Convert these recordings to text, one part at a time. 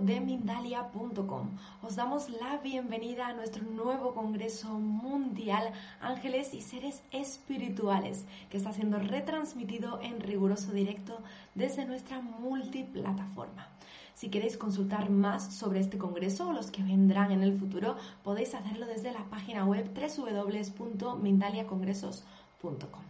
de Mindalia.com. Os damos la bienvenida a nuestro nuevo Congreso Mundial Ángeles y Seres Espirituales, que está siendo retransmitido en riguroso directo desde nuestra multiplataforma. Si queréis consultar más sobre este congreso o los que vendrán en el futuro, podéis hacerlo desde la página web www.mindaliacongresos.com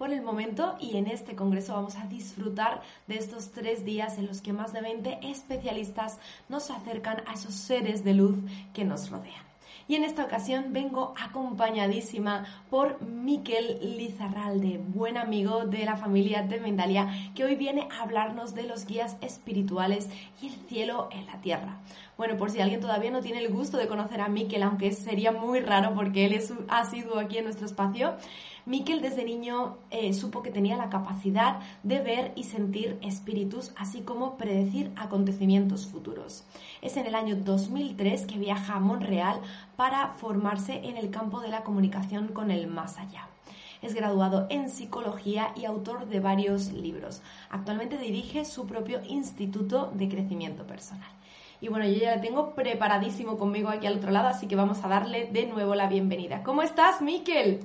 por el momento y en este congreso vamos a disfrutar de estos tres días en los que más de 20 especialistas nos acercan a esos seres de luz que nos rodean. Y en esta ocasión vengo acompañadísima por Miquel Lizarralde, buen amigo de la familia de Mendalia, que hoy viene a hablarnos de los guías espirituales y el cielo en la tierra. Bueno, por si alguien todavía no tiene el gusto de conocer a Miquel, aunque sería muy raro porque él es, ha sido aquí en nuestro espacio, Miquel desde niño eh, supo que tenía la capacidad de ver y sentir espíritus, así como predecir acontecimientos futuros. Es en el año 2003 que viaja a Montreal para formarse en el campo de la comunicación con el más allá. Es graduado en psicología y autor de varios libros. Actualmente dirige su propio instituto de crecimiento personal. Y bueno, yo ya lo tengo preparadísimo conmigo aquí al otro lado, así que vamos a darle de nuevo la bienvenida. ¿Cómo estás, Miquel?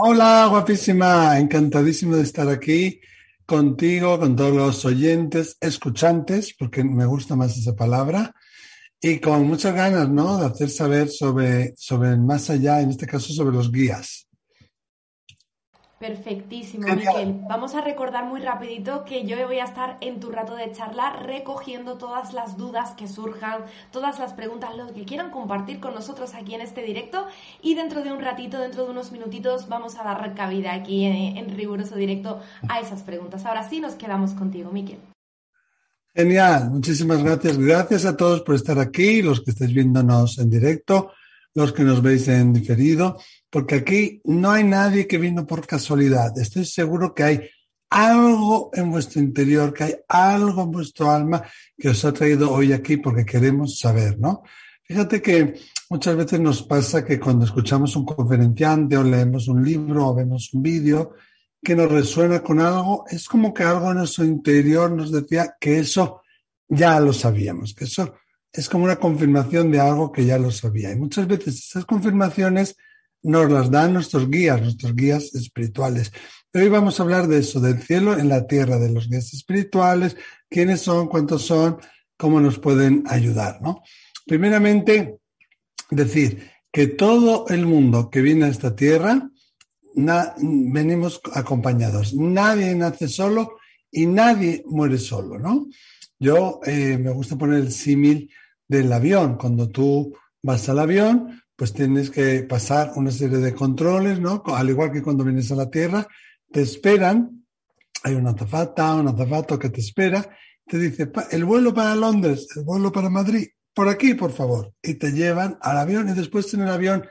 Hola, guapísima, encantadísimo de estar aquí contigo, con todos los oyentes, escuchantes, porque me gusta más esa palabra, y con muchas ganas, ¿no? De hacer saber sobre, sobre el más allá, en este caso sobre los guías. Perfectísimo, Miquel. Vamos a recordar muy rapidito que yo voy a estar en tu rato de charla recogiendo todas las dudas que surjan, todas las preguntas, lo que quieran compartir con nosotros aquí en este directo y dentro de un ratito, dentro de unos minutitos, vamos a dar cabida aquí en, riguroso directo a esas preguntas. Ahora sí nos quedamos contigo, Miquel. Genial, muchísimas gracias. Gracias a todos por estar aquí, los que estáis viéndonos en directo, los que nos veis en diferido porque aquí no hay nadie que vino por casualidad. Estoy seguro que hay algo en vuestro interior, que hay algo en vuestro alma que os ha traído hoy aquí porque queremos saber, ¿no? Fíjate que muchas veces nos pasa que cuando escuchamos un conferenciante o leemos un libro o vemos un vídeo que nos resuena con algo, es como que algo en nuestro interior nos decía que eso ya lo sabíamos, que eso es como una confirmación de algo que ya lo sabía. Y muchas veces esas confirmaciones nos las dan nuestros guías, nuestros guías espirituales. Hoy vamos a hablar de eso, del cielo en la tierra, de los guías espirituales, quiénes son, cuántos son, cómo nos pueden ayudar, ¿no? Primeramente, decir que todo el mundo que viene a esta tierra, venimos acompañados. Nadie nace solo y nadie muere solo, ¿no? Yo eh, me gusta poner el símil del avión. Cuando tú vas al avión, pues tienes que pasar una serie de controles, ¿no? Al igual que cuando vienes a la Tierra, te esperan, hay una azafata, un azafato que te espera, te dice, el vuelo para Londres, el vuelo para Madrid, por aquí, por favor, y te llevan al avión y después en el avión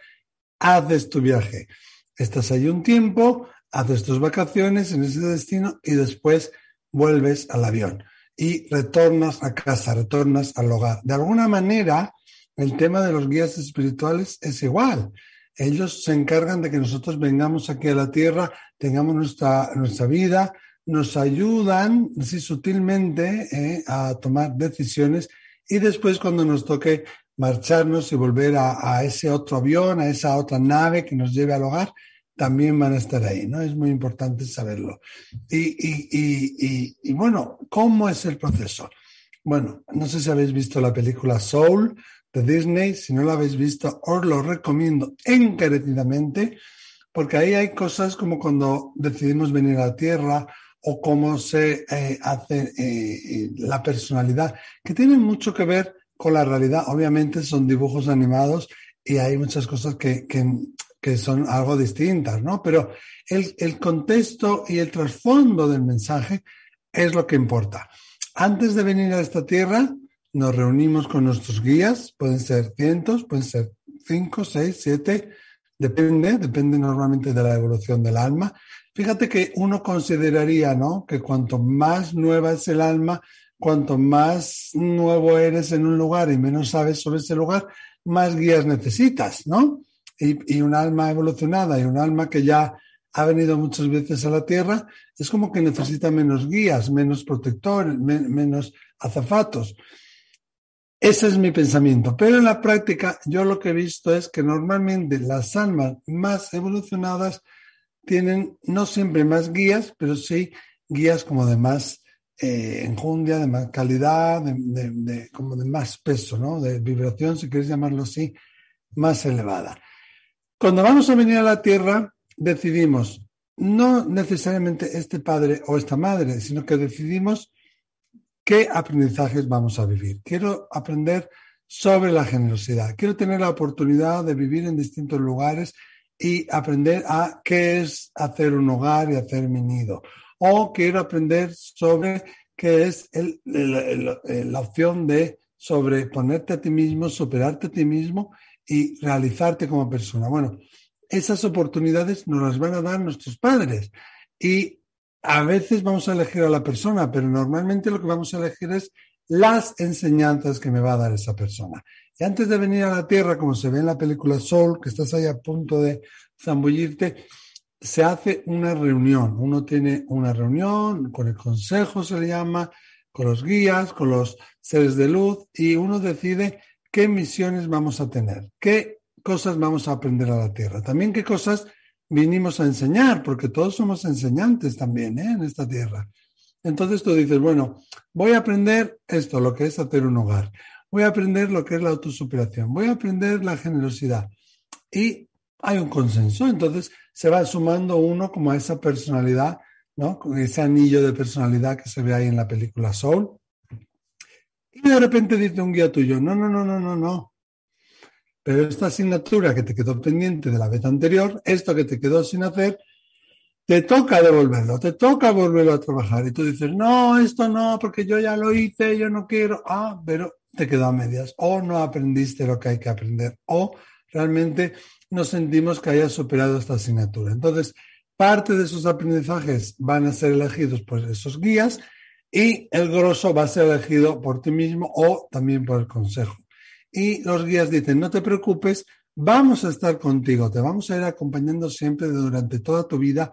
haces tu viaje. Estás ahí un tiempo, haces tus vacaciones en ese destino y después vuelves al avión y retornas a casa, retornas al hogar. De alguna manera, el tema de los guías espirituales es igual. Ellos se encargan de que nosotros vengamos aquí a la tierra, tengamos nuestra, nuestra vida, nos ayudan así sutilmente eh, a tomar decisiones y después cuando nos toque marcharnos y volver a, ese otro avión, a esa otra nave que nos lleve al hogar, también van a estar ahí, ¿no? Es muy importante saberlo. Y, y, y, y, bueno, ¿cómo es el proceso? Bueno, no sé si habéis visto la película Soul, de Disney. Si no lo habéis visto, os lo recomiendo encarecidamente, porque ahí hay cosas como cuando decidimos venir a la Tierra o cómo se eh, hace eh, la personalidad, que tienen mucho que ver con la realidad. Obviamente son dibujos animados y hay muchas cosas que, que son algo distintas, ¿no? Pero el, contexto y el trasfondo del mensaje es lo que importa. Antes de venir a esta tierra, nos reunimos con nuestros guías, pueden ser cientos, pueden ser cinco, seis, siete, depende, depende normalmente de la evolución del alma. Fíjate que uno consideraría, ¿no? Que cuanto más nueva es el alma, cuanto más nuevo eres en un lugar y menos sabes sobre ese lugar, más guías necesitas, ¿no? Y, un alma evolucionada y un alma que ya ha venido muchas veces a la Tierra, es como que necesita menos guías, menos protectores, menos azafatos. Ese es mi pensamiento. Pero en la práctica, yo lo que he visto es que normalmente las almas más evolucionadas tienen no siempre más guías, pero sí guías como de más eh, enjundia, de más calidad, de, como de más peso, ¿no? De vibración, si quieres llamarlo así, más elevada. Cuando vamos a venir a la Tierra, decidimos no necesariamente este padre o esta madre, sino que decidimos qué aprendizajes vamos a vivir. Quiero aprender sobre la generosidad. Quiero tener la oportunidad de vivir en distintos lugares y aprender a qué es hacer un hogar y hacer mi nido. O quiero aprender sobre qué es la opción de sobreponerte a ti mismo, superarte a ti mismo y realizarte como persona. Bueno, esas oportunidades nos las van a dar nuestros padres y a veces vamos a elegir a la persona, pero normalmente lo que vamos a elegir es las enseñanzas que me va a dar esa persona. Y antes de venir a la Tierra, como se ve en la película Soul, que estás ahí a punto de zambullirte, se hace una reunión. Uno tiene una reunión con el consejo, se le llama, con los guías, con los seres de luz, y uno decide qué misiones vamos a tener, qué cosas vamos a aprender a la Tierra, también qué cosas vinimos a enseñar, porque todos somos enseñantes también ¿eh? en esta Tierra. Entonces tú dices, bueno, voy a aprender esto, lo que es hacer un hogar, voy a aprender lo que es la autosuperación, voy a aprender la generosidad. Y hay un consenso, entonces se va sumando uno como a esa personalidad, ¿no? Con ese anillo de personalidad que se ve ahí en la película Soul. Y de repente dice un guía tuyo, no, no, no, no, no, no. Pero esta asignatura que te quedó pendiente de la vez anterior, esto que te quedó sin hacer, te toca devolverlo, te toca volverlo a trabajar. Y tú dices, no, esto no, porque yo ya lo hice, yo no quiero. Ah, pero te quedó a medias. O no aprendiste lo que hay que aprender. O realmente no sentimos que hayas superado esta asignatura. Entonces, parte de esos aprendizajes van a ser elegidos por esos guías y el grosso va a ser elegido por ti mismo o también por el consejo. Y los guías dicen, no te preocupes, vamos a estar contigo, te vamos a ir acompañando siempre durante toda tu vida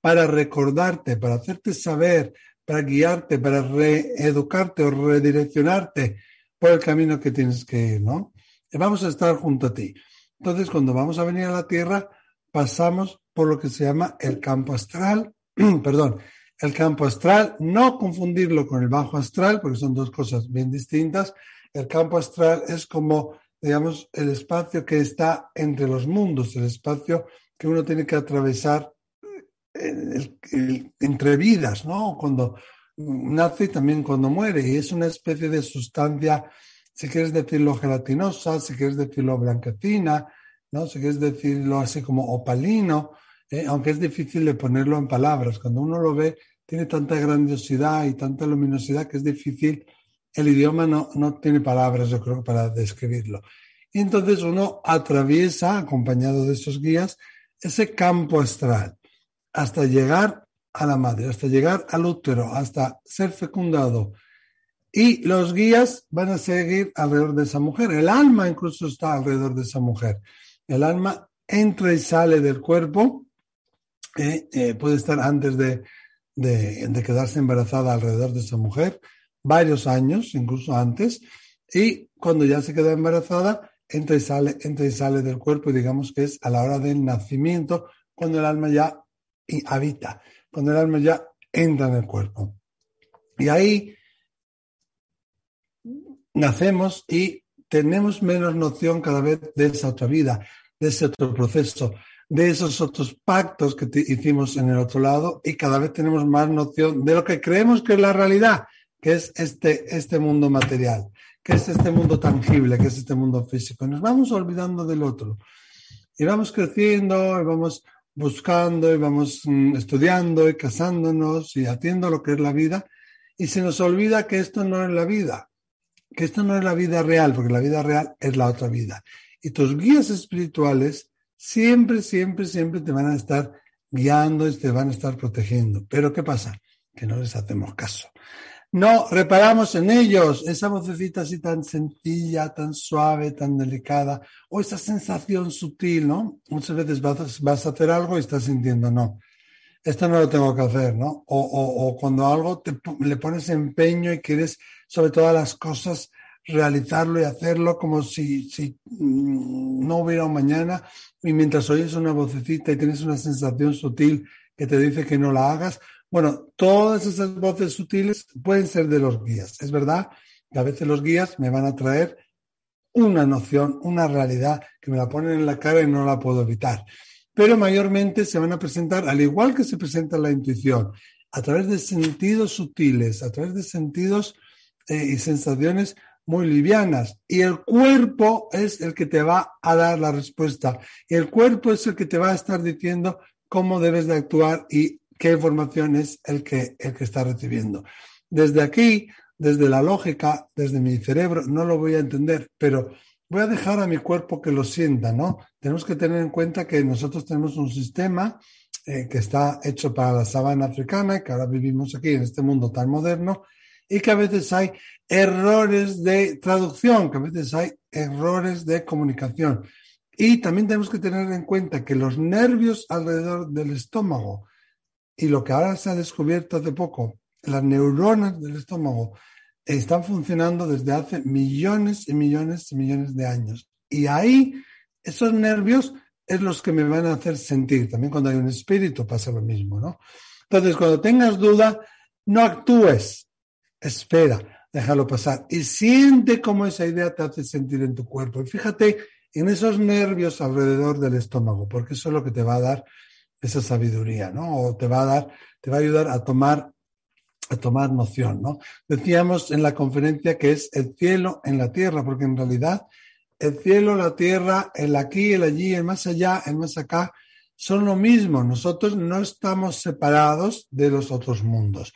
para recordarte, para hacerte saber, para guiarte, para reeducarte o redireccionarte por el camino que tienes que ir, ¿no? vamos a estar junto a ti. Entonces, cuando vamos a venir a la Tierra, pasamos por lo que se llama el campo astral, perdón, el campo astral, no confundirlo con el bajo astral, porque son dos cosas bien distintas. El campo astral es como, digamos, el espacio que está entre los mundos, el espacio que uno tiene que atravesar eh, entre vidas, ¿no? Cuando nace y también cuando muere. Y es una especie de sustancia, si quieres decirlo gelatinosa, si quieres decirlo blanquecina, ¿no? Si quieres decirlo así como opalino, ¿eh? aunque es difícil de ponerlo en palabras. Cuando uno lo ve, tiene tanta grandiosidad y tanta luminosidad que es difícil, el idioma no, no tiene palabras, yo creo, para describirlo. Y entonces uno atraviesa, acompañado de esos guías, ese campo astral hasta llegar a la madre, hasta llegar al útero, hasta ser fecundado. Y los guías van a seguir alrededor de esa mujer. El alma incluso está alrededor de esa mujer. El alma entra y sale del cuerpo eh, puede estar antes de, de, quedarse embarazada alrededor de esa mujer, varios años, incluso antes, y cuando ya se queda embarazada, entra y sale, entra y sale del cuerpo, y digamos que es a la hora del nacimiento, cuando el alma ya habita, cuando el alma ya entra en el cuerpo. Y ahí nacemos y tenemos menos noción cada vez de esa otra vida, de ese otro proceso, de esos otros pactos que hicimos en el otro lado y cada vez tenemos más noción de lo que creemos que es la realidad, que es este, este mundo material, que es este mundo tangible, que es este mundo físico. Nos vamos olvidando del otro. Y vamos creciendo, y vamos buscando, y vamos mm, estudiando, y casándonos, y haciendo lo que es la vida. Y se nos olvida que esto no es la vida, que esto no es la vida real, porque la vida real es la otra vida. Y tus guías espirituales siempre, siempre, siempre te van a estar guiando y te van a estar protegiendo. Pero ¿qué pasa? Que no les hacemos caso. No reparamos en ellos esa vocecita así tan sencilla, tan suave, tan delicada, o esa sensación sutil, ¿no? Muchas veces vas, a hacer algo y estás sintiendo no. esto no lo tengo que hacer, ¿no? O, cuando algo te, le pones empeño y quieres sobre todas las cosas realizarlo y hacerlo como si, si mm, no hubiera un mañana y mientras oyes una vocecita y tienes una sensación sutil que te dice que no la hagas, bueno, todas esas voces sutiles pueden ser de los guías. Es verdad que a veces los guías me van a traer una noción, una realidad que me la ponen en la cara y no la puedo evitar. Pero mayormente se van a presentar, al igual que se presenta la intuición, a través de sentidos sutiles, a través de sentidos eh, y sensaciones muy livianas. Y el cuerpo es el que te va a dar la respuesta. Y el cuerpo es el que te va a estar diciendo cómo debes de actuar y qué información es el que, el que está recibiendo. Desde aquí desde la lógica, desde mi cerebro, no lo voy a entender, pero voy a dejar a mi cuerpo que lo sienta, ¿no? Tenemos que tener en cuenta que nosotros tenemos un sistema eh, que está hecho para la sabana africana, que ahora vivimos aquí en este mundo tan moderno, y que a veces hay errores de traducción, que a veces hay errores de comunicación. Y también tenemos que tener en cuenta que los nervios alrededor del estómago y lo que ahora se ha descubierto hace poco, las neuronas del estómago están funcionando desde hace millones y millones y millones de años. Y ahí, esos nervios es los que me van a hacer sentir. También cuando hay un espíritu pasa lo mismo, ¿no? Entonces, cuando tengas duda, no actúes. Espera, déjalo pasar. Y siente cómo esa idea te hace sentir en tu cuerpo. Y fíjate en esos nervios alrededor del estómago, porque eso es lo que te va a dar esa sabiduría, ¿no? O te va a dar, te va a ayudar a tomar a tomar noción, ¿no? Decíamos en la conferencia que es el cielo en la tierra, porque en realidad el cielo, la tierra, el aquí, el allí, el más allá, el más acá, son lo mismo. Nosotros no estamos separados de los otros mundos.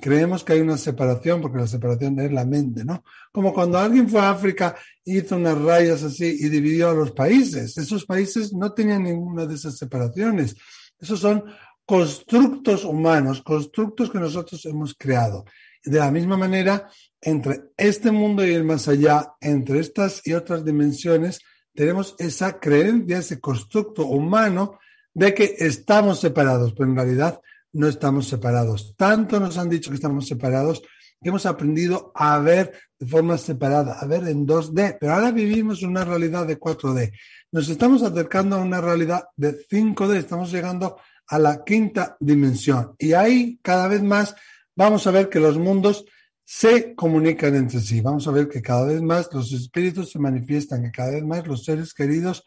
Creemos que hay una separación, porque la separación es la mente, ¿no? Como cuando alguien fue a África, hizo unas rayas así y dividió a los países. Esos países no tenían ninguna de esas separaciones. Esos son constructos humanos, constructos que nosotros hemos creado. De la misma manera, entre este mundo y el más allá, entre estas y otras dimensiones, tenemos esa creencia, ese constructo humano de que estamos separados, pero en realidad no estamos separados. Tanto nos han dicho que estamos separados que hemos aprendido a ver de forma separada, a ver en 2D, pero ahora vivimos una realidad de 4D. Nos estamos acercando a una realidad de 5D, estamos llegando a la quinta dimensión. Y ahí cada vez más vamos a ver que los mundos se comunican entre sí. Vamos a ver que cada vez más los espíritus se manifiestan, que cada vez más los seres queridos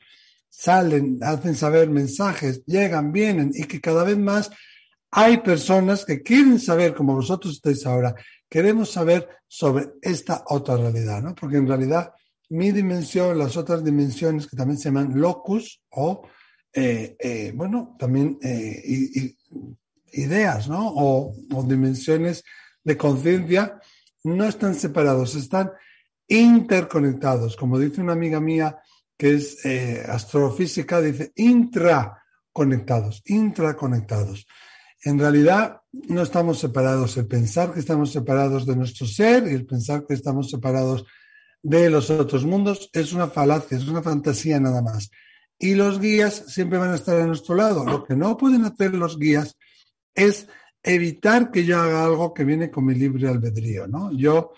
salen, hacen saber mensajes, llegan, vienen y que cada vez más hay personas que quieren saber, como vosotros estáis ahora, queremos saber sobre esta otra realidad, ¿no? Porque en realidad mi dimensión, las otras dimensiones que también se llaman locus o eh, eh, bueno, también eh, ideas, ¿no? O, dimensiones de conciencia no están separados, están interconectados. Como dice una amiga mía que es astrofísica, dice intraconectados, intraconectados. En realidad no estamos separados. El pensar que estamos separados de nuestro ser y el pensar que estamos separados de los otros mundos es una falacia, es una fantasía nada más y los guías siempre van a estar a nuestro lado. Lo que no pueden hacer los guías es evitar que yo haga algo que viene con mi libre albedrío, ¿no? Yo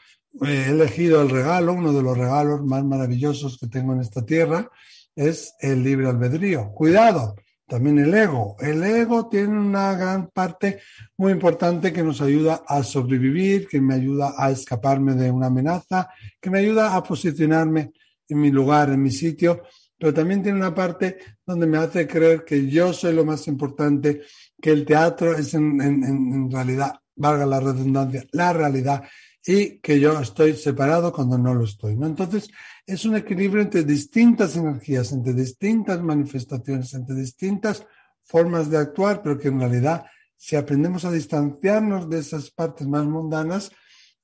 eh, he elegido el regalo, uno de los regalos más maravillosos que tengo en esta tierra es el libre albedrío. Cuidado, también el ego. El ego tiene una gran parte muy importante que nos ayuda a sobrevivir, que me ayuda a escaparme de una amenaza, que me ayuda a posicionarme en mi lugar, en mi sitio pero también tiene una parte donde me hace creer que yo soy lo más importante, que el teatro es en, realidad, valga la redundancia, la realidad, y que yo estoy separado cuando no lo estoy. ¿no? Entonces, es un equilibrio entre distintas energías, entre distintas manifestaciones, entre distintas formas de actuar, pero que en realidad, si aprendemos a distanciarnos de esas partes más mundanas,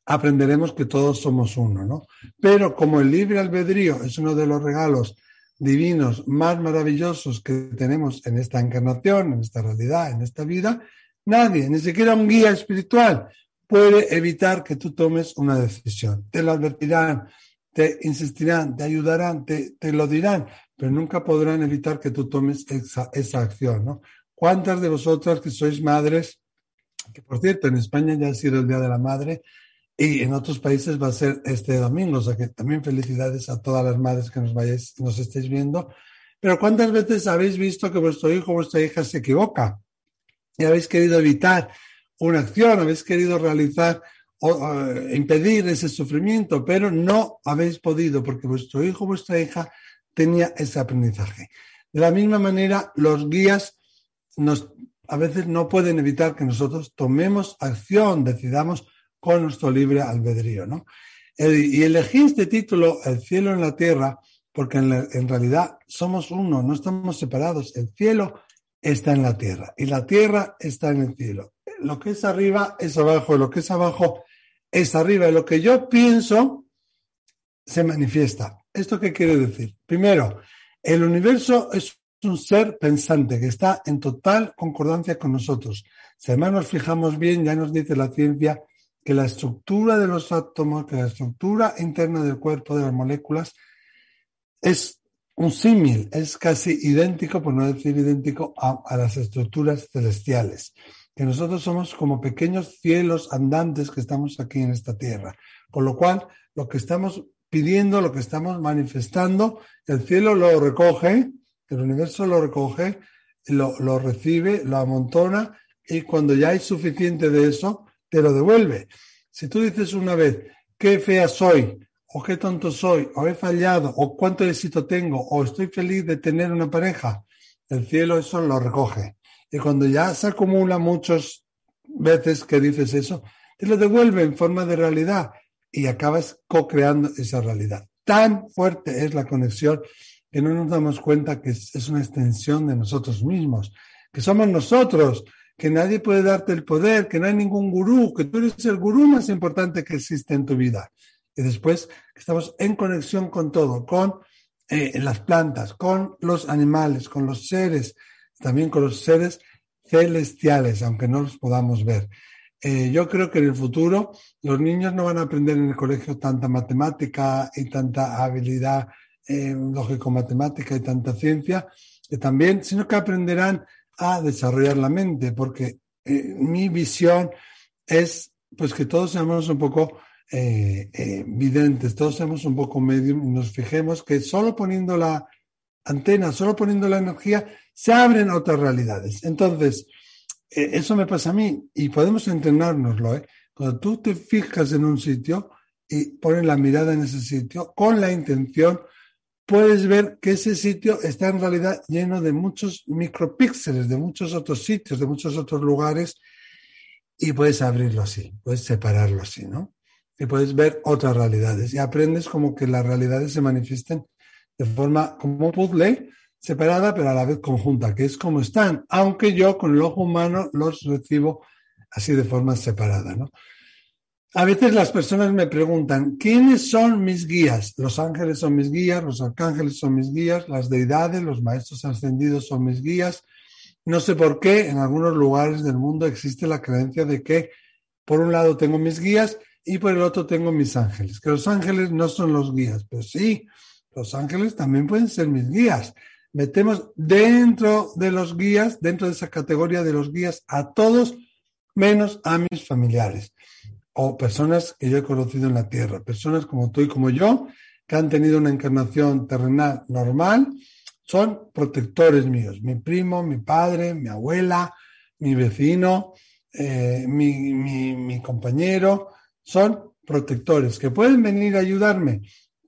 aprenderemos que todos somos uno, ¿no? Pero como el libre albedrío es uno de los regalos divinos más maravillosos que tenemos en esta encarnación, en esta realidad, en esta vida, nadie, ni siquiera un guía espiritual, puede evitar que tú tomes una decisión. Te lo advertirán, te insistirán, te ayudarán, te, lo dirán, pero nunca podrán evitar que tú tomes esa, esa acción, ¿no? ¿Cuántas de vosotras que sois madres, que por cierto en España ya ha sido el Día de la Madre y en otros países va a ser este domingo, o sea que también felicidades a todas las madres que nos vayáis, nos estéis viendo. Pero ¿cuántas veces habéis visto que vuestro hijo o vuestra hija se equivoca y habéis querido evitar una acción, habéis querido realizar o impedir ese sufrimiento, pero no habéis podido porque vuestro hijo vuestra hija tenía ese aprendizaje. De la misma manera, los guías nos, a veces no pueden evitar que nosotros tomemos acción, decidamos con nuestro libre albedrío. ¿no? Y elegí este título, El cielo en la tierra, porque en realidad somos uno, no estamos separados. El cielo está en la tierra y la tierra está en el cielo. Lo que es arriba es abajo, lo que es abajo es arriba. Lo que yo pienso se manifiesta. ¿Esto qué quiere decir? Primero, el universo es un ser pensante que está en total concordancia con nosotros. Si además nos fijamos bien, ya nos dice la ciencia que la estructura de los átomos, que la estructura interna del cuerpo de las moléculas es un símil, es casi idéntico, por no decir idéntico, a, las estructuras celestiales. Que nosotros somos como pequeños cielos andantes que estamos aquí en esta tierra. Con lo cual, lo que estamos pidiendo, lo que estamos manifestando, el cielo lo recoge, el universo lo recoge, lo, recibe, lo amontona y cuando ya hay suficiente de eso, te lo devuelve. Si tú dices una vez, qué fea soy, o qué tonto soy, o he fallado, o cuánto éxito tengo, o estoy feliz de tener una pareja, el cielo eso lo recoge. Y cuando ya se acumula muchas veces que dices eso, te lo devuelve en forma de realidad y acabas co-creando esa realidad. Tan fuerte es la conexión que no nos damos cuenta que es una extensión de nosotros mismos, que somos nosotros que nadie puede darte el poder, que no hay ningún gurú, que tú eres el gurú más importante que existe en tu vida. Y después estamos en conexión con todo, con eh, las plantas, con los animales, con los seres, también con los seres celestiales, aunque no los podamos ver. Eh, yo creo que en el futuro los niños no van a aprender en el colegio tanta matemática y tanta habilidad eh, lógico-matemática y tanta ciencia, que también, sino que aprenderán a desarrollar la mente, porque eh, mi visión es pues que todos seamos un poco eh, eh, videntes, todos seamos un poco medium y nos fijemos que solo poniendo la antena, solo poniendo la energía, se abren otras realidades. Entonces, eso me pasa a mí y podemos entrenárnoslo. Cuando tú te fijas en un sitio y pones la mirada en ese sitio con la intención puedes ver que ese sitio está en realidad lleno de muchos micropíxeles, de muchos otros sitios, de muchos otros lugares, y puedes abrirlo así, puedes separarlo así, ¿no? Y puedes ver otras realidades y aprendes como que las realidades se manifiesten de forma como puzzle, separada pero a la vez conjunta, que es como están, aunque yo con el ojo humano los recibo así de forma separada, ¿no? A veces las personas me preguntan, ¿quiénes son mis guías? Los ángeles son mis guías, los arcángeles son mis guías, las deidades, los maestros ascendidos son mis guías. No sé por qué en algunos lugares del mundo existe la creencia de que por un lado tengo mis guías y por el otro tengo mis ángeles, que los ángeles no son los guías, pero sí, los ángeles también pueden ser mis guías. Metemos dentro de los guías, dentro de esa categoría de los guías, a todos menos a mis familiares o personas que yo he conocido en la Tierra, personas como tú y como yo, que han tenido una encarnación terrenal normal, son protectores míos. Mi primo, mi padre, mi abuela, mi vecino, eh, mi, mi, mi compañero, son protectores que pueden venir a ayudarme.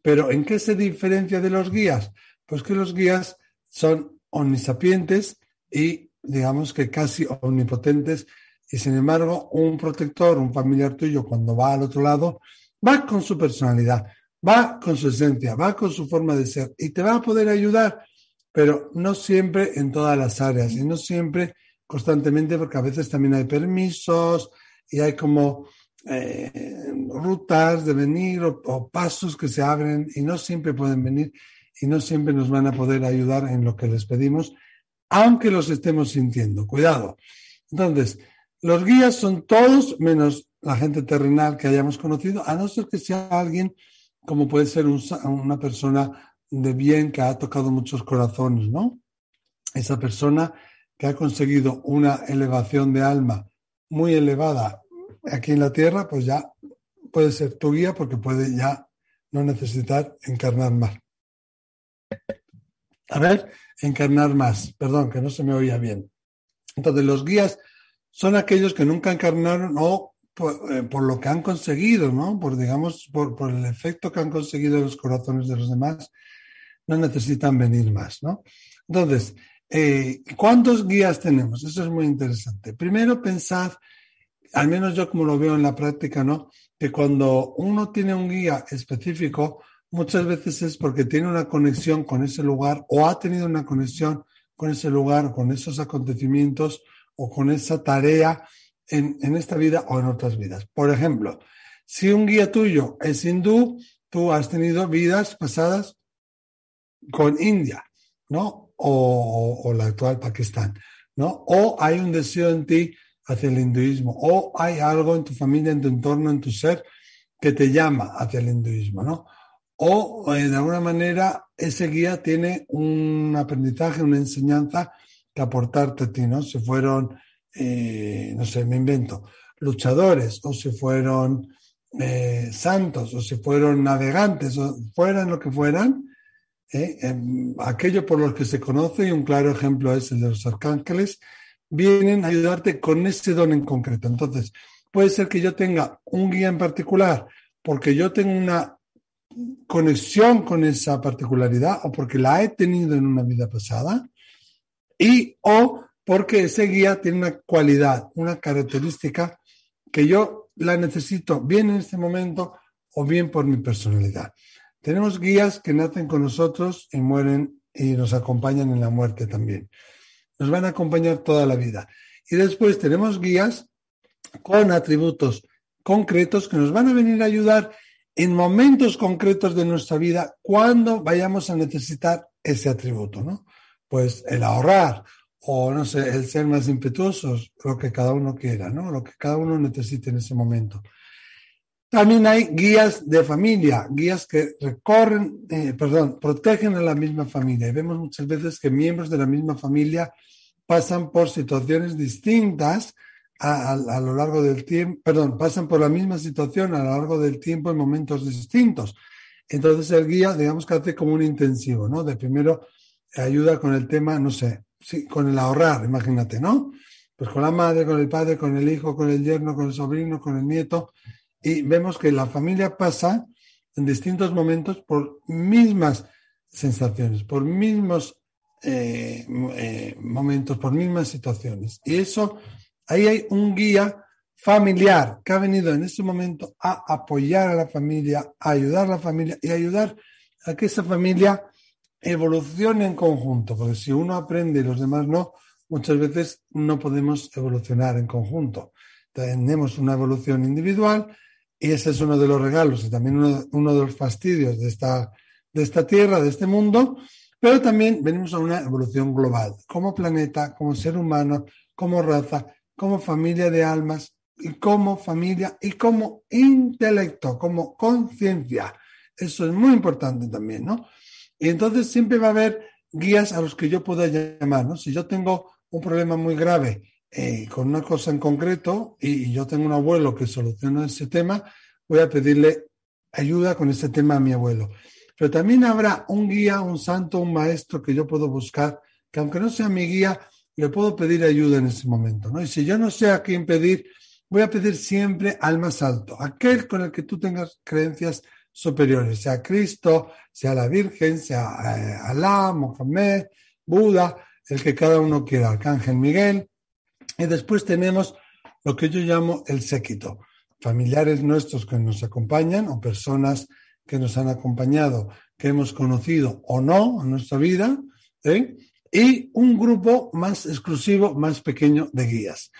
Pero ¿en qué se diferencia de los guías? Pues que los guías son omnisapientes y digamos que casi omnipotentes y sin embargo, un protector, un familiar tuyo, cuando va al otro lado, va con su personalidad, va con su esencia, va con su forma de ser y te va a poder ayudar, pero no siempre en todas las áreas y no siempre constantemente, porque a veces también hay permisos y hay como eh, rutas de venir o, o pasos que se abren y no siempre pueden venir y no siempre nos van a poder ayudar en lo que les pedimos, aunque los estemos sintiendo. Cuidado. Entonces, los guías son todos menos la gente terrenal que hayamos conocido, a no ser que sea alguien como puede ser una persona de bien que ha tocado muchos corazones, ¿no? Esa persona que ha conseguido una elevación de alma muy elevada aquí en la tierra, pues ya puede ser tu guía porque puede ya no necesitar encarnar más. A ver, encarnar más, perdón, que no se me oía bien. Entonces, los guías son aquellos que nunca encarnaron o eh, por, lo que han conseguido, ¿no? Por, digamos, por, por, el efecto que han conseguido en los corazones de los demás, no necesitan venir más, ¿no? Entonces, eh, ¿cuántos guías tenemos? Eso es muy interesante. Primero, pensad, al menos yo como lo veo en la práctica, ¿no? Que cuando uno tiene un guía específico, muchas veces es porque tiene una conexión con ese lugar o ha tenido una conexión con ese lugar, con esos acontecimientos o con esa tarea en, en esta vida o en otras vidas. Por ejemplo, si un guía tuyo es hindú, tú has tenido vidas pasadas con India, ¿no? O, o, la actual Pakistán, ¿no? O hay un deseo en ti hacia el hinduismo, o hay algo en tu familia, en tu entorno, en tu ser, que te llama hacia el hinduismo, ¿no? O eh, de alguna manera ese guía tiene un aprendizaje, una enseñanza que aportarte a ti, ¿no? Se fueron, eh, no sé, me invento, luchadores, o se fueron eh, santos, o se fueron navegantes, o fueran lo que fueran, ¿eh? aquello por lo que se conoce, y un claro ejemplo es el de los arcángeles, vienen a ayudarte con ese don en concreto. Entonces, puede ser que yo tenga un guía en particular porque yo tengo una conexión con esa particularidad o porque la he tenido en una vida pasada y o porque ese guía tiene una cualidad, una característica que yo la necesito bien en este momento o bien por mi personalidad. Tenemos guías que nacen con nosotros y mueren y nos acompañan en la muerte también. Nos van a acompañar toda la vida. Y después tenemos guías con atributos concretos que nos van a venir a ayudar en momentos concretos de nuestra vida cuando vayamos a necesitar ese atributo, ¿no? Pues el ahorrar o, no sé, el ser más impetuosos, lo que cada uno quiera, ¿no? Lo que cada uno necesite en ese momento. También hay guías de familia, guías que recorren, eh, perdón, protegen a la misma familia. Y vemos muchas veces que miembros de la misma familia pasan por situaciones distintas a, lo largo del tiempo, perdón, pasan por la misma situación a lo largo del tiempo en momentos distintos. Entonces el guía, digamos que hace como un intensivo, ¿no? De primero ayuda con el tema, no sé, sí, con el ahorrar, imagínate, ¿no? Pues con la madre, con el padre, con el hijo, con el yerno, con el sobrino, con el nieto y vemos que la familia pasa en distintos momentos por mismas sensaciones, por mismos eh, eh, momentos, por mismas situaciones. Y eso, ahí hay un guía familiar que ha venido en ese momento a apoyar a la familia, a ayudar a la familia y ayudar a que esa familia evolucione en conjunto, porque si uno aprende y los demás no, muchas veces no podemos evolucionar en conjunto. Tenemos una evolución individual y ese es uno de los regalos y también uno, de los fastidios de esta, de esta tierra, de este mundo, pero también venimos a una evolución global, como planeta, como ser humano, como raza, como familia de almas y como familia y como intelecto, como conciencia. Eso es muy importante también, ¿no? Y entonces siempre va a haber guías a los que yo pueda llamar, ¿no? Si yo tengo un problema muy grave eh, con una cosa en concreto y, yo tengo un abuelo que soluciona ese tema, voy a pedirle ayuda con ese tema a mi abuelo. Pero también habrá un guía, un santo, un maestro que yo puedo buscar, que aunque no sea mi guía, le puedo pedir ayuda en ese momento. ¿no? Y si yo no sé a quién pedir, voy a pedir siempre al más alto, aquel con el que tú tengas creencias superiores, sea Cristo, sea la Virgen, sea eh, Alá, Mohammed, Buda, el que cada uno quiera, Arcángel Miguel, y después tenemos lo que yo llamo el séquito, familiares nuestros que nos acompañan o personas que nos han acompañado, que hemos conocido o no en nuestra vida, ¿eh? y un grupo más exclusivo, más pequeño de guías.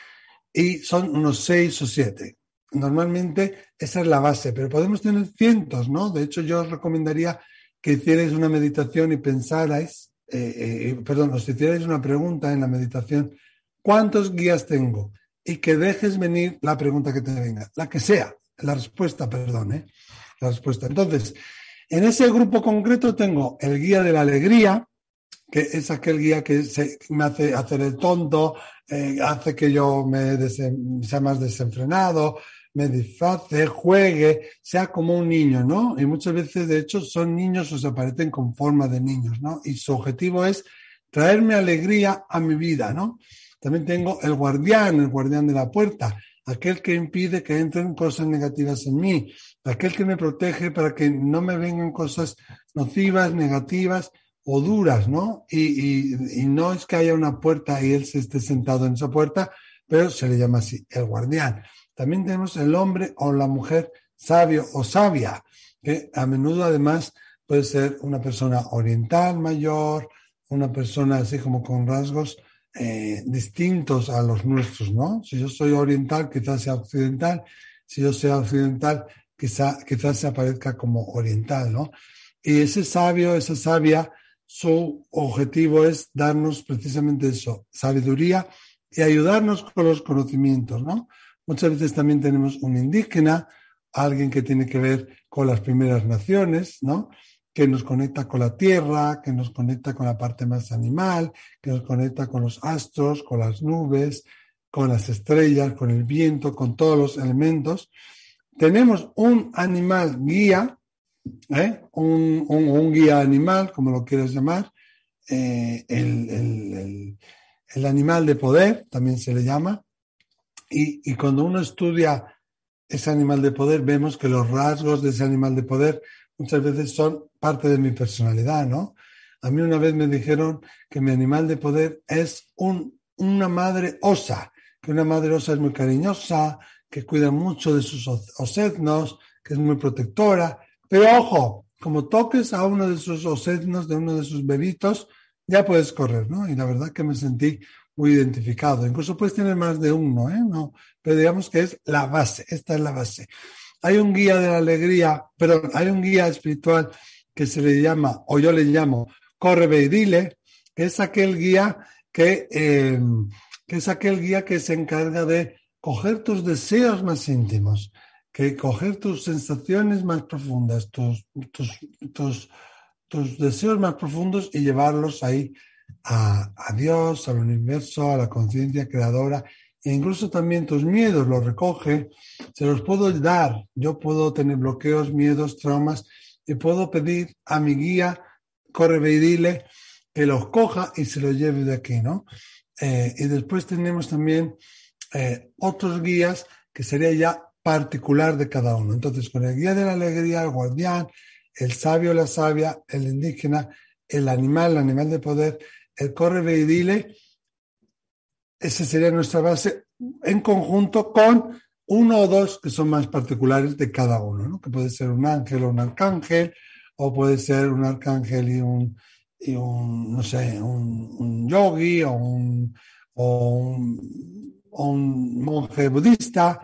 Y son unos seis o siete. Normalmente esa es la base, pero podemos tener cientos, ¿no? De hecho, yo os recomendaría que hicierais una meditación y pensarais, eh, eh, perdón, os hicierais una pregunta en la meditación ¿Cuántos guías tengo? Y que dejes venir la pregunta que te venga, la que sea, la respuesta, perdón, ¿eh? la respuesta. Entonces, en ese grupo concreto tengo el guía de la alegría, que es aquel guía que me hace hacer el tonto, eh, hace que yo me sea más desenfrenado, me disfrace, juegue, sea como un niño, ¿no? Y muchas veces, de hecho, son niños o se aparecen con forma de niños, ¿no? Y su objetivo es traerme alegría a mi vida, ¿no? También tengo el guardián, el guardián de la puerta, aquel que impide que entren cosas negativas en mí, aquel que me protege para que no me vengan cosas nocivas, negativas o duras, ¿no? Y, y, no es que haya una puerta y él se esté sentado en esa puerta, pero se le llama así, el guardián. También tenemos el hombre o la mujer sabio o sabia, que a menudo además puede ser una persona oriental mayor, una persona así como con rasgos eh, distintos a los nuestros, ¿no? Si yo soy oriental, quizás sea occidental, si yo sea occidental, quizá, quizás se aparezca como oriental, ¿no? Y ese sabio, esa sabia, su objetivo es darnos precisamente eso, sabiduría y ayudarnos con los conocimientos, ¿no? Muchas veces también tenemos un indígena, alguien que tiene que ver con las primeras naciones, ¿no? Que nos conecta con la tierra, que nos conecta con la parte más animal, que nos conecta con los astros, con las nubes, con las estrellas, con el viento, con todos los elementos. Tenemos un animal guía, ¿eh? un, guía animal, como lo quieras llamar, eh, el, el animal de poder, también se le llama, y, cuando uno estudia ese animal de poder, vemos que los rasgos de ese animal de poder muchas veces son parte de mi personalidad, ¿no? A mí una vez me dijeron que mi animal de poder es un, una madre osa, que una madre osa es muy cariñosa, que cuida mucho de sus osednos, que es muy protectora. Pero ojo, como toques a uno de sus osednos, de uno de sus bebitos, ya puedes correr, ¿no? Y la verdad que me sentí muy identificado. Incluso puedes tener más de uno, ¿eh? No, pero digamos que es la base, esta es la base. Hay un guía de la alegría, pero hay un guía espiritual que se le llama, o yo le llamo, corre y dile, que es aquel guía que, eh, que es aquel guía que se encarga de coger tus deseos más íntimos, que coger tus sensaciones más profundas, tus, tus, tus, tus deseos más profundos y llevarlos ahí a, Dios, al universo, a la conciencia creadora, e incluso también tus miedos los recoge, se los puedo dar. Yo puedo tener bloqueos, miedos, traumas, y puedo pedir a mi guía, corre y que los coja y se los lleve de aquí, ¿no? Eh, y después tenemos también eh, otros guías que sería ya particular de cada uno. Entonces, con el guía de la alegría, el guardián, el sabio, la sabia, el indígena, el animal, el animal de poder, el corre y esa sería nuestra base en conjunto con uno o dos que son más particulares de cada uno, ¿no? que puede ser un ángel o un arcángel, o puede ser un arcángel y un, y un no sé, un, yogi o un, o un, monje budista,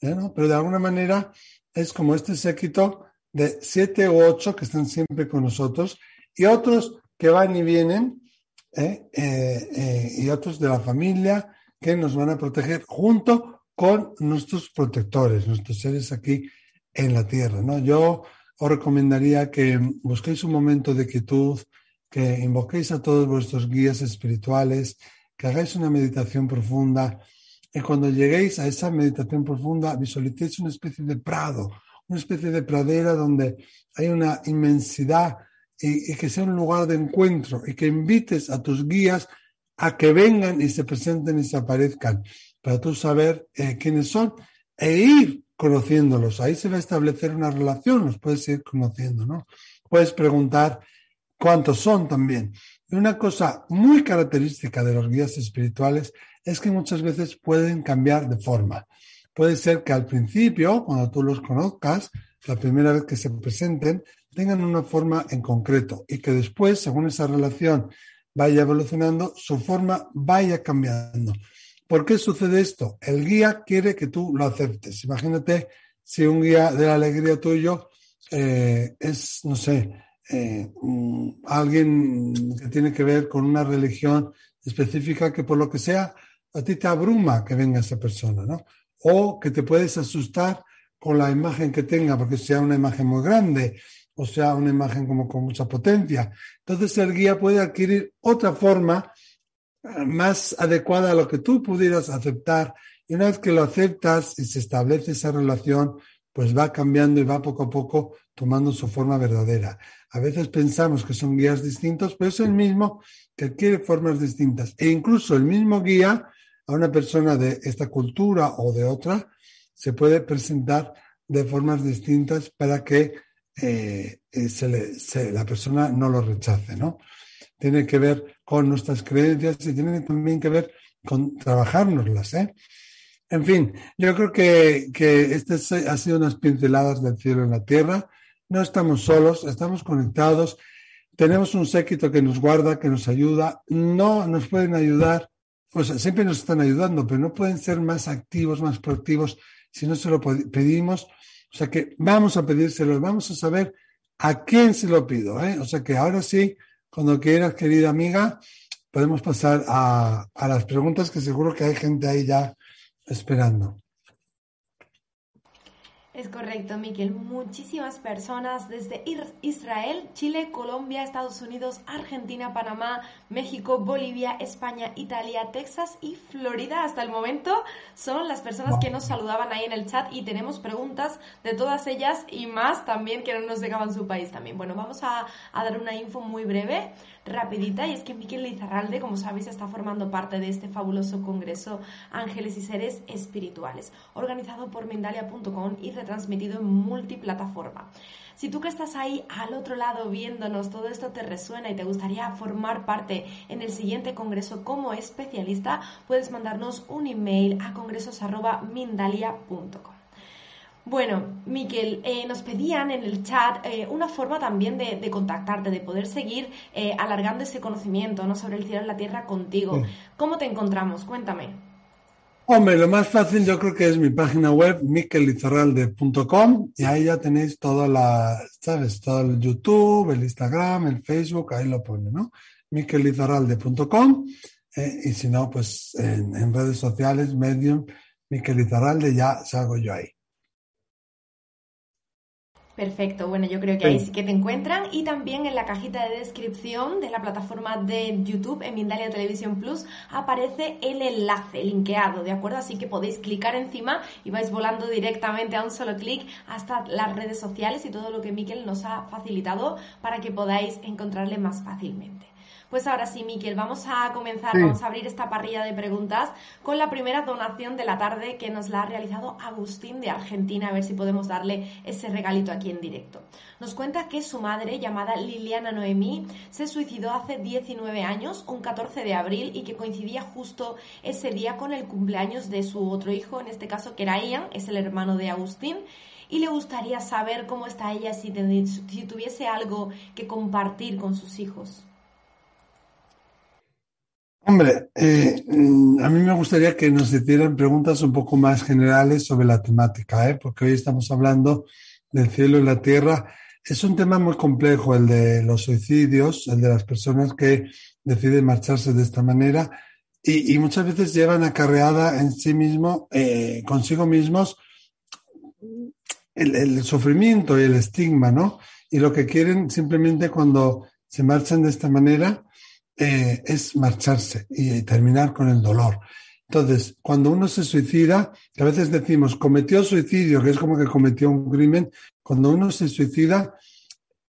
¿eh? pero de alguna manera es como este séquito de siete u ocho que están siempre con nosotros y otros que van y vienen ¿eh? Eh, eh, y otros de la familia que nos van a proteger junto con nuestros protectores, nuestros seres aquí en la tierra. ¿no? Yo os recomendaría que busquéis un momento de quietud, que invoquéis a todos vuestros guías espirituales, que hagáis una meditación profunda y cuando lleguéis a esa meditación profunda visualicéis una especie de prado, una especie de pradera donde hay una inmensidad y, que sea un lugar de encuentro y que invites a tus guías a que vengan y se presenten y se aparezcan para tú saber eh, quiénes son e ir conociéndolos. Ahí se va a establecer una relación, los puedes ir conociendo, ¿no? Puedes preguntar cuántos son también. Y una cosa muy característica de los guías espirituales es que muchas veces pueden cambiar de forma. Puede ser que al principio, cuando tú los conozcas, la primera vez que se presenten, tengan una forma en concreto y que después, según esa relación vaya evolucionando, su forma vaya cambiando. ¿Por qué sucede esto? El guía quiere que tú lo aceptes. Imagínate si un guía de la alegría tuyo eh, es, no sé, eh, alguien que tiene que ver con una religión específica que por lo que sea a ti te abruma que venga esa persona, ¿no? O que te puedes asustar con la imagen que tenga porque sea una imagen muy grande o sea, una imagen como con mucha potencia. Entonces el guía puede adquirir otra forma eh, más adecuada a lo que tú pudieras aceptar. Y una vez que lo aceptas y se establece esa relación, pues va cambiando y va poco a poco tomando su forma verdadera. A veces pensamos que son guías distintos, pero es el mismo que adquiere formas distintas. E incluso el mismo guía a una persona de esta cultura o de otra se puede presentar de formas distintas para que eh, eh, la persona no lo rechace, ¿no? Tiene que ver con nuestras creencias y tiene también que ver con trabajárnoslas, ¿eh? En fin, yo creo que, que estas ha sido unas pinceladas del cielo en la tierra. No estamos solos, estamos conectados, tenemos un séquito que nos guarda, que nos ayuda. No nos pueden ayudar, pues siempre nos están ayudando, pero no pueden ser más activos, más proactivos si no se lo pedimos o sea que vamos a pedírselo, vamos a saber a quién se lo pido. ¿eh? O sea que ahora sí, cuando quieras, querida amiga, podemos pasar a, a las preguntas que seguro que hay gente ahí ya esperando. Es correcto, Miquel. Muchísimas personas desde Israel, Chile, Colombia, Estados Unidos, Argentina, Panamá, México, Bolivia, España, Italia, Texas y Florida hasta el momento son las personas que nos saludaban ahí en el chat y tenemos preguntas de todas ellas y más también que no nos llegaban su país también. Bueno, vamos a, a dar una info muy breve rapidita y es que Miquel Lizarralde, como sabéis, está formando parte de este fabuloso congreso Ángeles y Seres Espirituales, organizado por Mindalia.com y retransmitido en multiplataforma. Si tú que estás ahí al otro lado viéndonos, todo esto te resuena y te gustaría formar parte en el siguiente congreso como especialista, puedes mandarnos un email a congresos.mindalia.com. Bueno, Miquel, eh, nos pedían en el chat eh, una forma también de, contactarte, de poder seguir eh, alargando ese conocimiento ¿no? sobre el cielo y la tierra contigo. ¿Cómo te encontramos? Cuéntame. Hombre, lo más fácil yo creo que es mi página web, miquelizarralde.com, y ahí ya tenéis toda la, ¿sabes? Todo el YouTube, el Instagram, el Facebook, ahí lo pone, ¿no? miquelizarralde.com, y si no, pues en, en, redes sociales, Medium, Miquelizarralde, ya salgo yo ahí. Perfecto, bueno, yo creo que ahí sí que te encuentran y también en la cajita de descripción de la plataforma de YouTube en Mindalia Televisión Plus aparece el enlace linkeado, ¿de acuerdo? Así que podéis clicar encima y vais volando directamente a un solo clic hasta las redes sociales y todo lo que Miquel nos ha facilitado para que podáis encontrarle más fácilmente. Pues ahora sí, Miquel, vamos a comenzar, vamos a abrir esta parrilla de preguntas con la primera donación de la tarde que nos la ha realizado Agustín de Argentina, a ver si podemos darle ese regalito aquí en directo. Nos cuenta que su madre, llamada Liliana Noemí, se suicidó hace 19 años, un 14 de abril, y que coincidía justo ese día con el cumpleaños de su otro hijo, en este caso que era Ian, es el hermano de Agustín y le gustaría saber cómo está ella si, si, tuviese algo que compartir con sus hijos. Hombre, eh, mm, a mí me gustaría que nos hicieran preguntas un poco más generales sobre la temática, ¿eh? porque hoy estamos hablando del cielo y la tierra. Es un tema muy complejo el de los suicidios, el de las personas que deciden marcharse de esta manera y, muchas veces llevan acarreada en sí mismo, eh, consigo mismos, el, el, sufrimiento y el estigma, ¿no? Y lo que quieren simplemente cuando se marchan de esta manera eh, es marcharse y terminar con el dolor. Entonces, cuando uno se suicida, que a veces decimos cometió suicidio, que es como que cometió un crimen, cuando uno se suicida,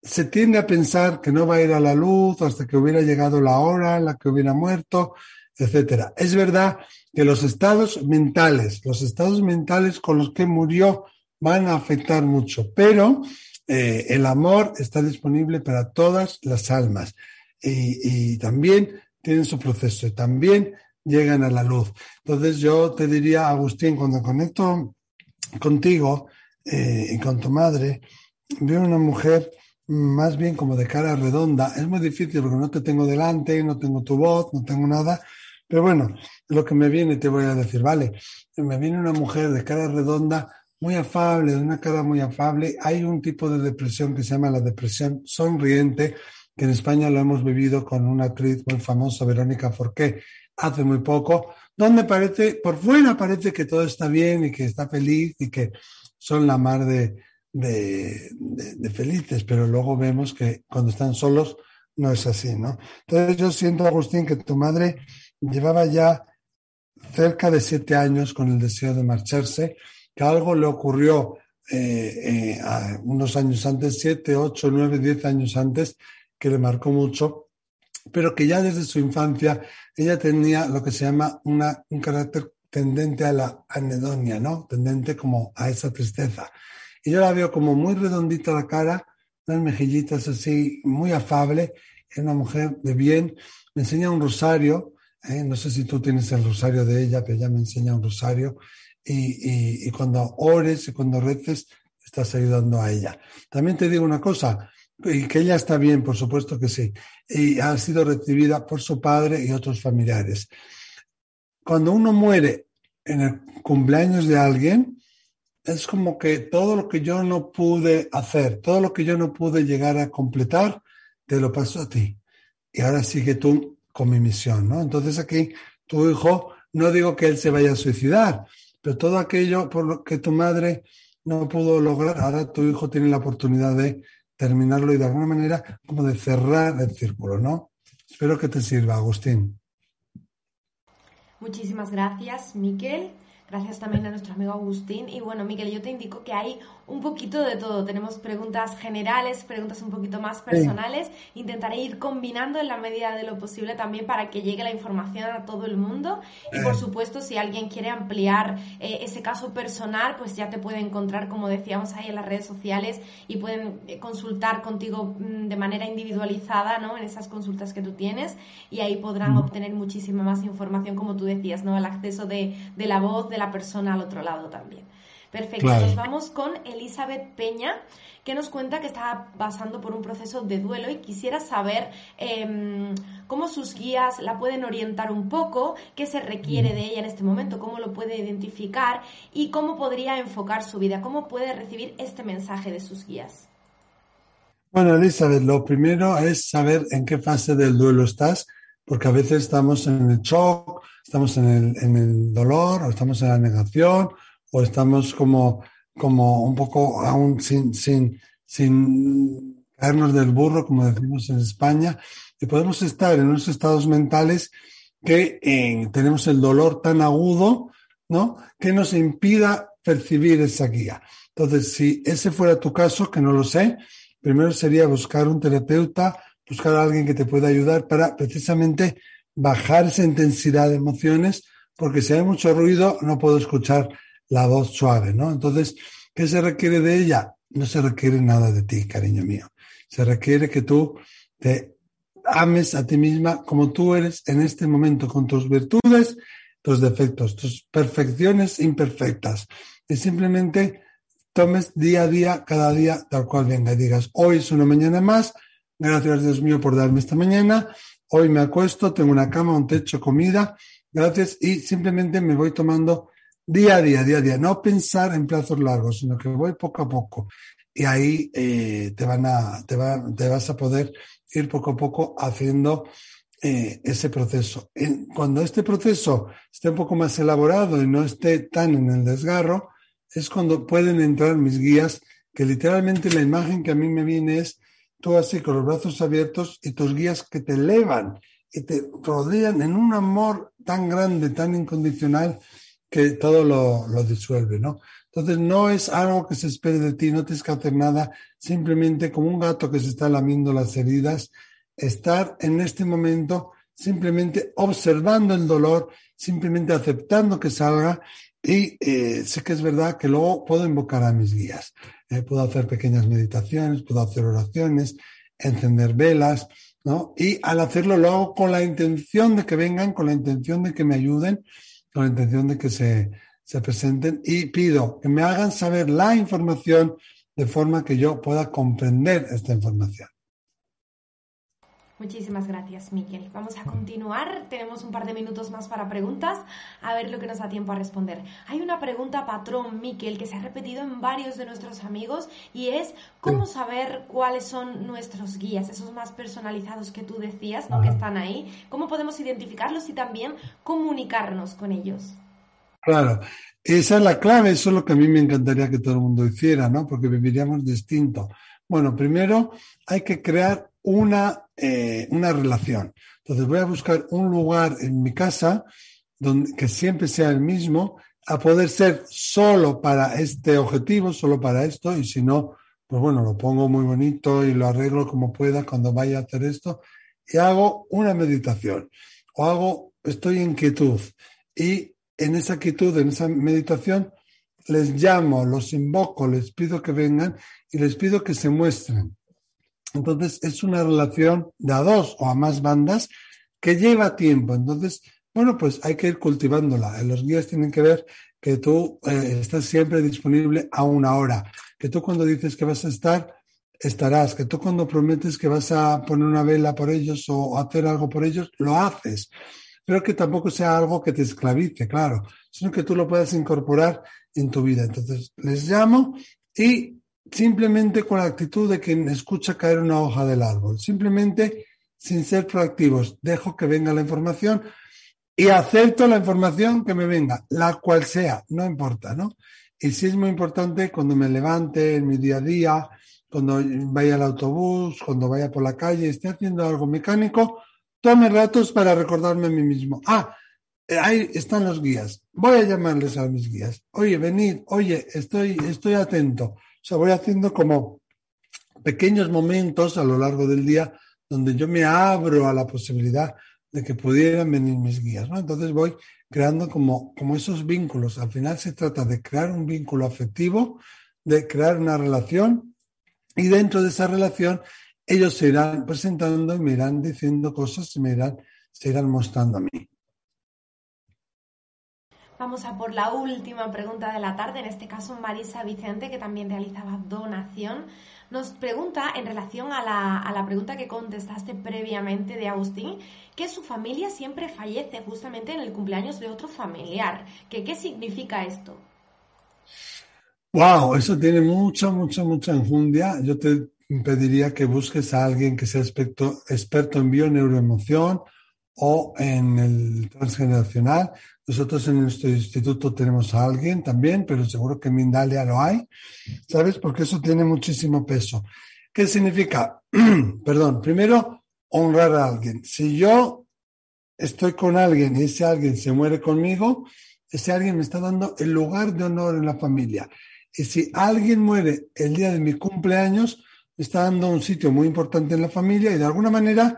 se tiende a pensar que no va a ir a la luz hasta que hubiera llegado la hora en la que hubiera muerto, etcétera. Es verdad que los estados mentales, los estados mentales con los que murió van a afectar mucho, pero eh, el amor está disponible para todas las almas y, también tienen su proceso y también llegan a la luz. Entonces yo te diría, Agustín, cuando conecto contigo eh, y con tu madre, veo una mujer más bien como de cara redonda. Es muy difícil porque no te tengo delante, no tengo tu voz, no tengo nada. Pero bueno, lo que me viene te voy a decir, vale, me viene una mujer de cara redonda, muy afable, de una cara muy afable. Hay un tipo de depresión que se llama la depresión sonriente, que en España lo hemos vivido con una actriz muy famosa, Verónica Forqué, hace muy poco, donde parece, por fuera parece que todo está bien y que está feliz y que son la mar de, felices, pero luego vemos que cuando están solos no es así, ¿no? Entonces yo siento, Agustín, que tu madre llevaba ya cerca de siete años con el deseo de marcharse, que algo le ocurrió eh, eh, unos años antes, siete, ocho, nueve, diez años antes, que le marcó mucho, pero que ya desde su infancia ella tenía lo que se llama una, un carácter tendente a la anedonia, ¿no? Tendente como a esa tristeza. Y yo la veo como muy redondita la cara, unas mejillitas así, muy afable, es una mujer de bien, me enseña un rosario, ¿eh? no sé si tú tienes el rosario de ella, pero ella me enseña un rosario, y, y, cuando ores y cuando reces, estás ayudando a ella. También te digo una cosa, y que ella está bien, por supuesto que sí, y ha sido recibida por su padre y otros familiares. Cuando uno muere en el cumpleaños de alguien, es como que todo lo que yo no pude hacer, todo lo que yo no pude llegar a completar, te lo paso a ti. Y ahora sigue tú con mi misión, ¿no? Entonces aquí tu hijo, no digo que él se vaya a suicidar, pero todo aquello por lo que tu madre no pudo lograr, ahora tu hijo tiene la oportunidad de terminarlo y de alguna manera como de cerrar el círculo, ¿no? Espero que te sirva, Agustín. Muchísimas gracias, Miquel. Gracias también a nuestro amigo Agustín. Y bueno, Miguel, yo te indico que hay un poquito de todo. Tenemos preguntas generales, preguntas un poquito más personales. Intentaré ir combinando en la medida de lo posible también para que llegue la información a todo el mundo. Y por supuesto, si alguien quiere ampliar eh, ese caso personal, pues ya te puede encontrar, como decíamos ahí en las redes sociales, y pueden eh, consultar contigo mm, de manera individualizada, ¿no? En esas consultas que tú tienes. Y ahí podrán obtener muchísima más información, como tú decías, ¿no? El acceso de, de la voz, de la persona al otro lado también. Perfecto, nos vamos con Elizabeth Peña, que nos cuenta que está pasando por un proceso de duelo y quisiera saber em, cómo sus guías la pueden orientar un poco, qué se requiere de ella en este momento, cómo lo puede identificar y cómo podría enfocar su vida, cómo puede recibir este mensaje de sus guías. Bueno, Elizabeth, lo primero es saber en qué fase del duelo estás, porque a veces estamos en el shock, estamos en el, en el dolor, o estamos en la negación, o estamos como, como un poco aún sin, sin, sin caernos del burro, como decimos en España, y podemos estar en unos estados mentales que eh, tenemos el dolor tan agudo, ¿no? Que nos impida percibir esa guía. Entonces, si ese fuera tu caso, que no lo sé, primero sería buscar un terapeuta, buscar a alguien que te pueda ayudar para precisamente bajar esa intensidad de emociones, porque si hay mucho ruido no puedo escuchar la voz suave, ¿no? Entonces, ¿qué se requiere de ella? No se requiere nada de ti, cariño mío. Se requiere que tú te ames a ti misma como tú eres en este momento, con tus virtudes, tus defectos, tus perfecciones imperfectas. Y simplemente tomes día a día, cada día, tal cual venga, y digas, hoy es una mañana más, gracias Dios mío por darme esta mañana, Hoy me acuesto, tengo una cama, un techo, comida, gracias, y simplemente me voy tomando día a día, día a día. No pensar en plazos largos, sino que voy poco a poco. Y ahí eh, te, van a, te, vas a poder ir poco a poco haciendo eh, ese proceso. cuando este proceso esté un poco más elaborado y no esté tan en el desgarro, es cuando pueden entrar mis guías, que literalmente la imagen que a mí me viene es tú así con los brazos abiertos y tus guías que te elevan y te rodean en un amor tan grande, tan incondicional, que todo lo, lo, disuelve, ¿no? Entonces no es algo que se espere de ti, no tienes que hacer nada, simplemente como un gato que se está lamiendo las heridas, estar en este momento simplemente observando el dolor, simplemente aceptando que salga y eh, sé que es verdad que luego puedo invocar a mis guías. Eh, puedo hacer pequeñas meditaciones, puedo hacer oraciones, encender velas, ¿no? Y al hacerlo lo hago con la intención de que vengan, con la intención de que me ayuden, con la intención de que se, se presenten y pido que me hagan saber la información de forma que yo pueda comprender esta información. Muchísimas gracias, Miquel. Vamos a continuar. Tenemos un par de minutos más para preguntas, a ver lo que nos da tiempo a responder. Hay una pregunta patrón, Miquel, que se ha repetido en varios de nuestros amigos y es cómo saber cuáles son nuestros guías, esos más personalizados que tú decías, ¿no? que están ahí. ¿Cómo podemos identificarlos y también comunicarnos con ellos? Claro, esa es la clave, eso es lo que a mí me encantaría que todo el mundo hiciera, ¿no? Porque viviríamos distinto. Bueno, primero hay que crear una, eh, una relación. Entonces voy a buscar un lugar en mi casa donde, que siempre sea el mismo, a poder ser solo para este objetivo, solo para esto, y si no, pues bueno, lo pongo muy bonito y lo arreglo como pueda cuando vaya a hacer esto, y hago una meditación, o hago, estoy en quietud, y en esa quietud, en esa meditación, les llamo, los invoco, les pido que vengan y les pido que se muestren. Entonces, es una relación de a dos o a más bandas que lleva tiempo. Entonces, bueno, pues hay que ir cultivándola. Los guías tienen que ver que tú eh, estás siempre disponible a una hora, que tú cuando dices que vas a estar, estarás, que tú cuando prometes que vas a poner una vela por ellos o hacer algo por ellos, lo haces. Pero que tampoco sea algo que te esclavice, claro, sino que tú lo puedas incorporar en tu vida. Entonces, les llamo y simplemente con la actitud de quien escucha caer una hoja del árbol, simplemente sin ser proactivos, dejo que venga la información y acepto la información que me venga, la cual sea, no importa, ¿no? Y sí es muy importante cuando me levante en mi día a día, cuando vaya al autobús, cuando vaya por la calle, esté haciendo algo mecánico, tome ratos para recordarme a mí mismo. Ah, ahí están los guías. Voy a llamarles a mis guías. Oye, venid, oye, estoy, estoy atento. Sea, voy haciendo como pequeños momentos a lo largo del día donde yo me abro a la posibilidad de que pudieran venir mis guías, ¿no? Entonces voy creando como, como esos vínculos. Al final se trata de crear un vínculo afectivo, de crear una relación y dentro de esa relación ellos se irán presentando y me irán diciendo cosas y me irán, se irán mostrando a mí. Vamos a por la última pregunta de la tarde, en este caso Marisa Vicente, que también realizaba donación. Nos pregunta, en relación a la, pregunta que contestaste previamente de Agustín, que su familia siempre fallece justamente en el cumpleaños de otro familiar. ¿Qué significa esto? Wow, eso tiene mucha, mucha, mucha enjundia. Yo te pediría que busques a alguien que sea experto, experto en bioneuroemoción o en el transgeneracional. Nosotros en nuestro instituto tenemos a alguien también, pero seguro que en Mindalia lo hay, ¿sabes? Porque eso tiene muchísimo peso. ¿Qué significa? Perdón, primero, honrar a alguien. Si yo estoy con alguien y ese alguien se muere conmigo, ese alguien me está dando el lugar de honor en la familia. Y si alguien muere el día de mi cumpleaños, me está dando un sitio muy importante en la familia y de alguna manera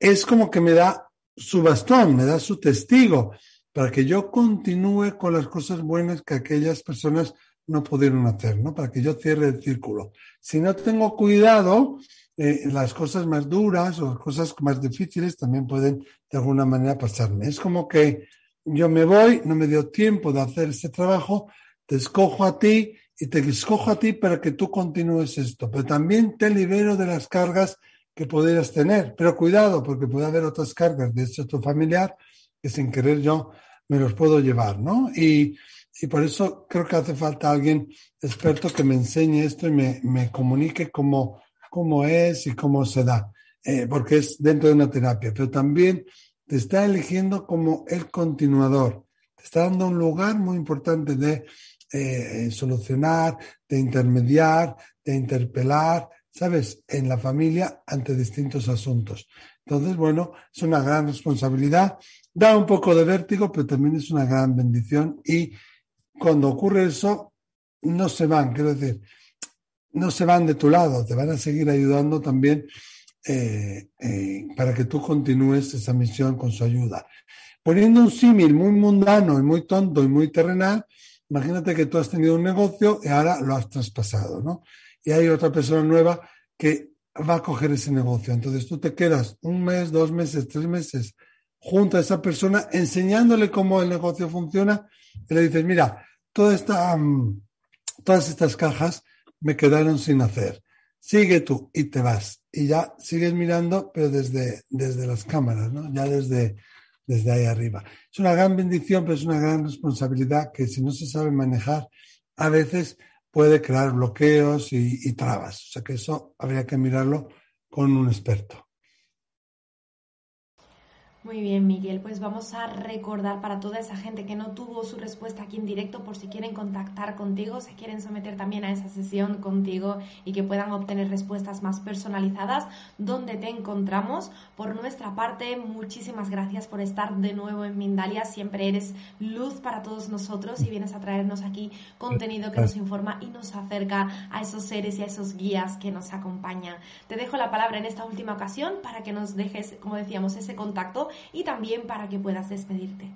es como que me da su bastón, me da su testigo para que yo continúe con las cosas buenas que aquellas personas no pudieron hacer, ¿no? Para que yo cierre el círculo. Si no tengo cuidado, eh, las cosas más duras o las cosas más difíciles también pueden de alguna manera pasarme. Es como que yo me voy, no me dio tiempo de hacer ese trabajo, te escojo a ti y te escojo a ti para que tú continúes esto, pero también te libero de las cargas que pudieras tener. Pero cuidado, porque puede haber otras cargas de este otro familiar que sin querer yo me los puedo llevar, ¿no? Y, y por eso creo que hace falta alguien experto que me enseñe esto y me, me comunique cómo, cómo es y cómo se da, eh, porque es dentro de una terapia, pero también te está eligiendo como el continuador, te está dando un lugar muy importante de eh, solucionar, de intermediar, de interpelar, ¿sabes? En la familia ante distintos asuntos. Entonces, bueno, es una gran responsabilidad, da un poco de vértigo, pero también es una gran bendición y cuando ocurre eso, no se van, quiero decir, no se van de tu lado, te van a seguir ayudando también eh, eh, para que tú continúes esa misión con su ayuda. Poniendo un símil muy mundano y muy tonto y muy terrenal, imagínate que tú has tenido un negocio y ahora lo has traspasado, ¿no? Y hay otra persona nueva que va a coger ese negocio. Entonces tú te quedas un mes, dos meses, tres meses junto a esa persona enseñándole cómo el negocio funciona y le dices, mira, mm, todas estas cajas me quedaron sin hacer. Sigue tú y te vas. Y ya sigues mirando, pero desde, desde las cámaras, ¿no? Ya desde, desde ahí arriba. Es una gran bendición, pero es una gran responsabilidad que si no se sabe manejar, a veces puede crear bloqueos y, y trabas. O sea que eso habría que mirarlo con un experto. Muy bien, Miguel. Pues vamos a recordar para toda esa gente que no tuvo su respuesta aquí en directo, por si quieren contactar contigo, se quieren someter también a esa sesión contigo y que puedan obtener respuestas más personalizadas, donde te encontramos. Por nuestra parte, muchísimas gracias por estar de nuevo en Mindalia. Siempre eres luz para todos nosotros y vienes a traernos aquí contenido que nos informa y nos acerca a esos seres y a esos guías que nos acompañan. Te dejo la palabra en esta última ocasión para que nos dejes, como decíamos, ese contacto y también para que puedas despedirte.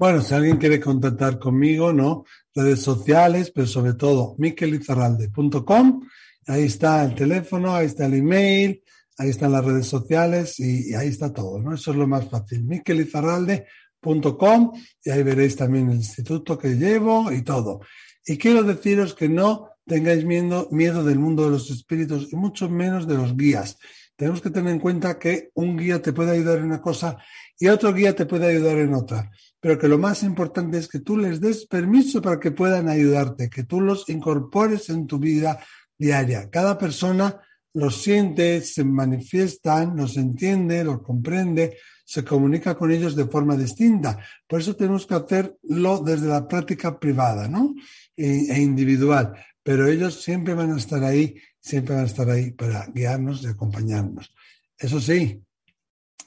Bueno, si alguien quiere contactar conmigo, ¿no? Redes sociales, pero sobre todo miquelizarralde.com. Ahí está el teléfono, ahí está el email, ahí están las redes sociales y, ahí está todo, ¿no? Eso es lo más fácil. miquelizarralde.com y ahí veréis también el instituto que llevo y todo. Y quiero deciros que no tengáis miedo, miedo del mundo de los espíritus y mucho menos de los guías tenemos que tener en cuenta que un guía te puede ayudar en una cosa y otro guía te puede ayudar en otra. Pero que lo más importante es que tú les des permiso para que puedan ayudarte, que tú los incorpores en tu vida diaria. Cada persona los siente, se manifiestan, los entiende, los comprende, se comunica con ellos de forma distinta. Por eso tenemos que hacerlo desde la práctica privada ¿no? e, e individual. Pero ellos siempre van a estar ahí siempre van a estar ahí para guiarnos y acompañarnos. Eso sí,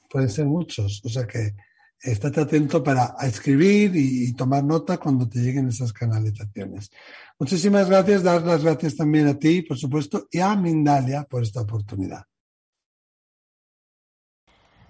pueden ser muchos, o sea que estate atento para escribir y, tomar nota cuando te lleguen esas canalizaciones. Muchísimas gracias, dar las gracias también a ti, por supuesto, y a Mindalia por esta oportunidad.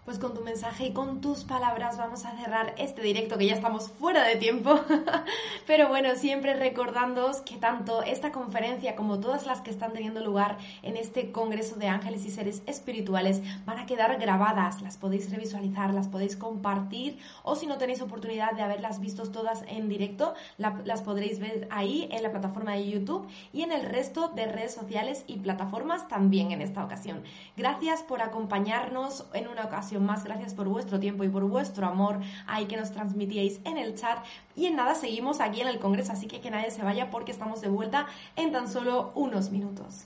Pues con tu mensaje y con tus palabras vamos a cerrar este directo que ya estamos fuera de tiempo. Pero bueno, siempre recordándoos que tanto esta conferencia como todas las que están teniendo lugar en este Congreso de Ángeles y Seres Espirituales van a quedar grabadas. Las podéis revisualizar, las podéis compartir o si no tenéis oportunidad de haberlas visto todas en directo, las podréis ver ahí en la plataforma de YouTube y en el resto de redes sociales y plataformas también en esta ocasión. Gracias por acompañarnos en una más. Gracias por vuestro tiempo y por vuestro amor ahí que nos transmitíais en el chat. Y en nada, seguimos aquí en el Congreso, así que que nadie se vaya porque estamos de vuelta en tan solo unos minutos.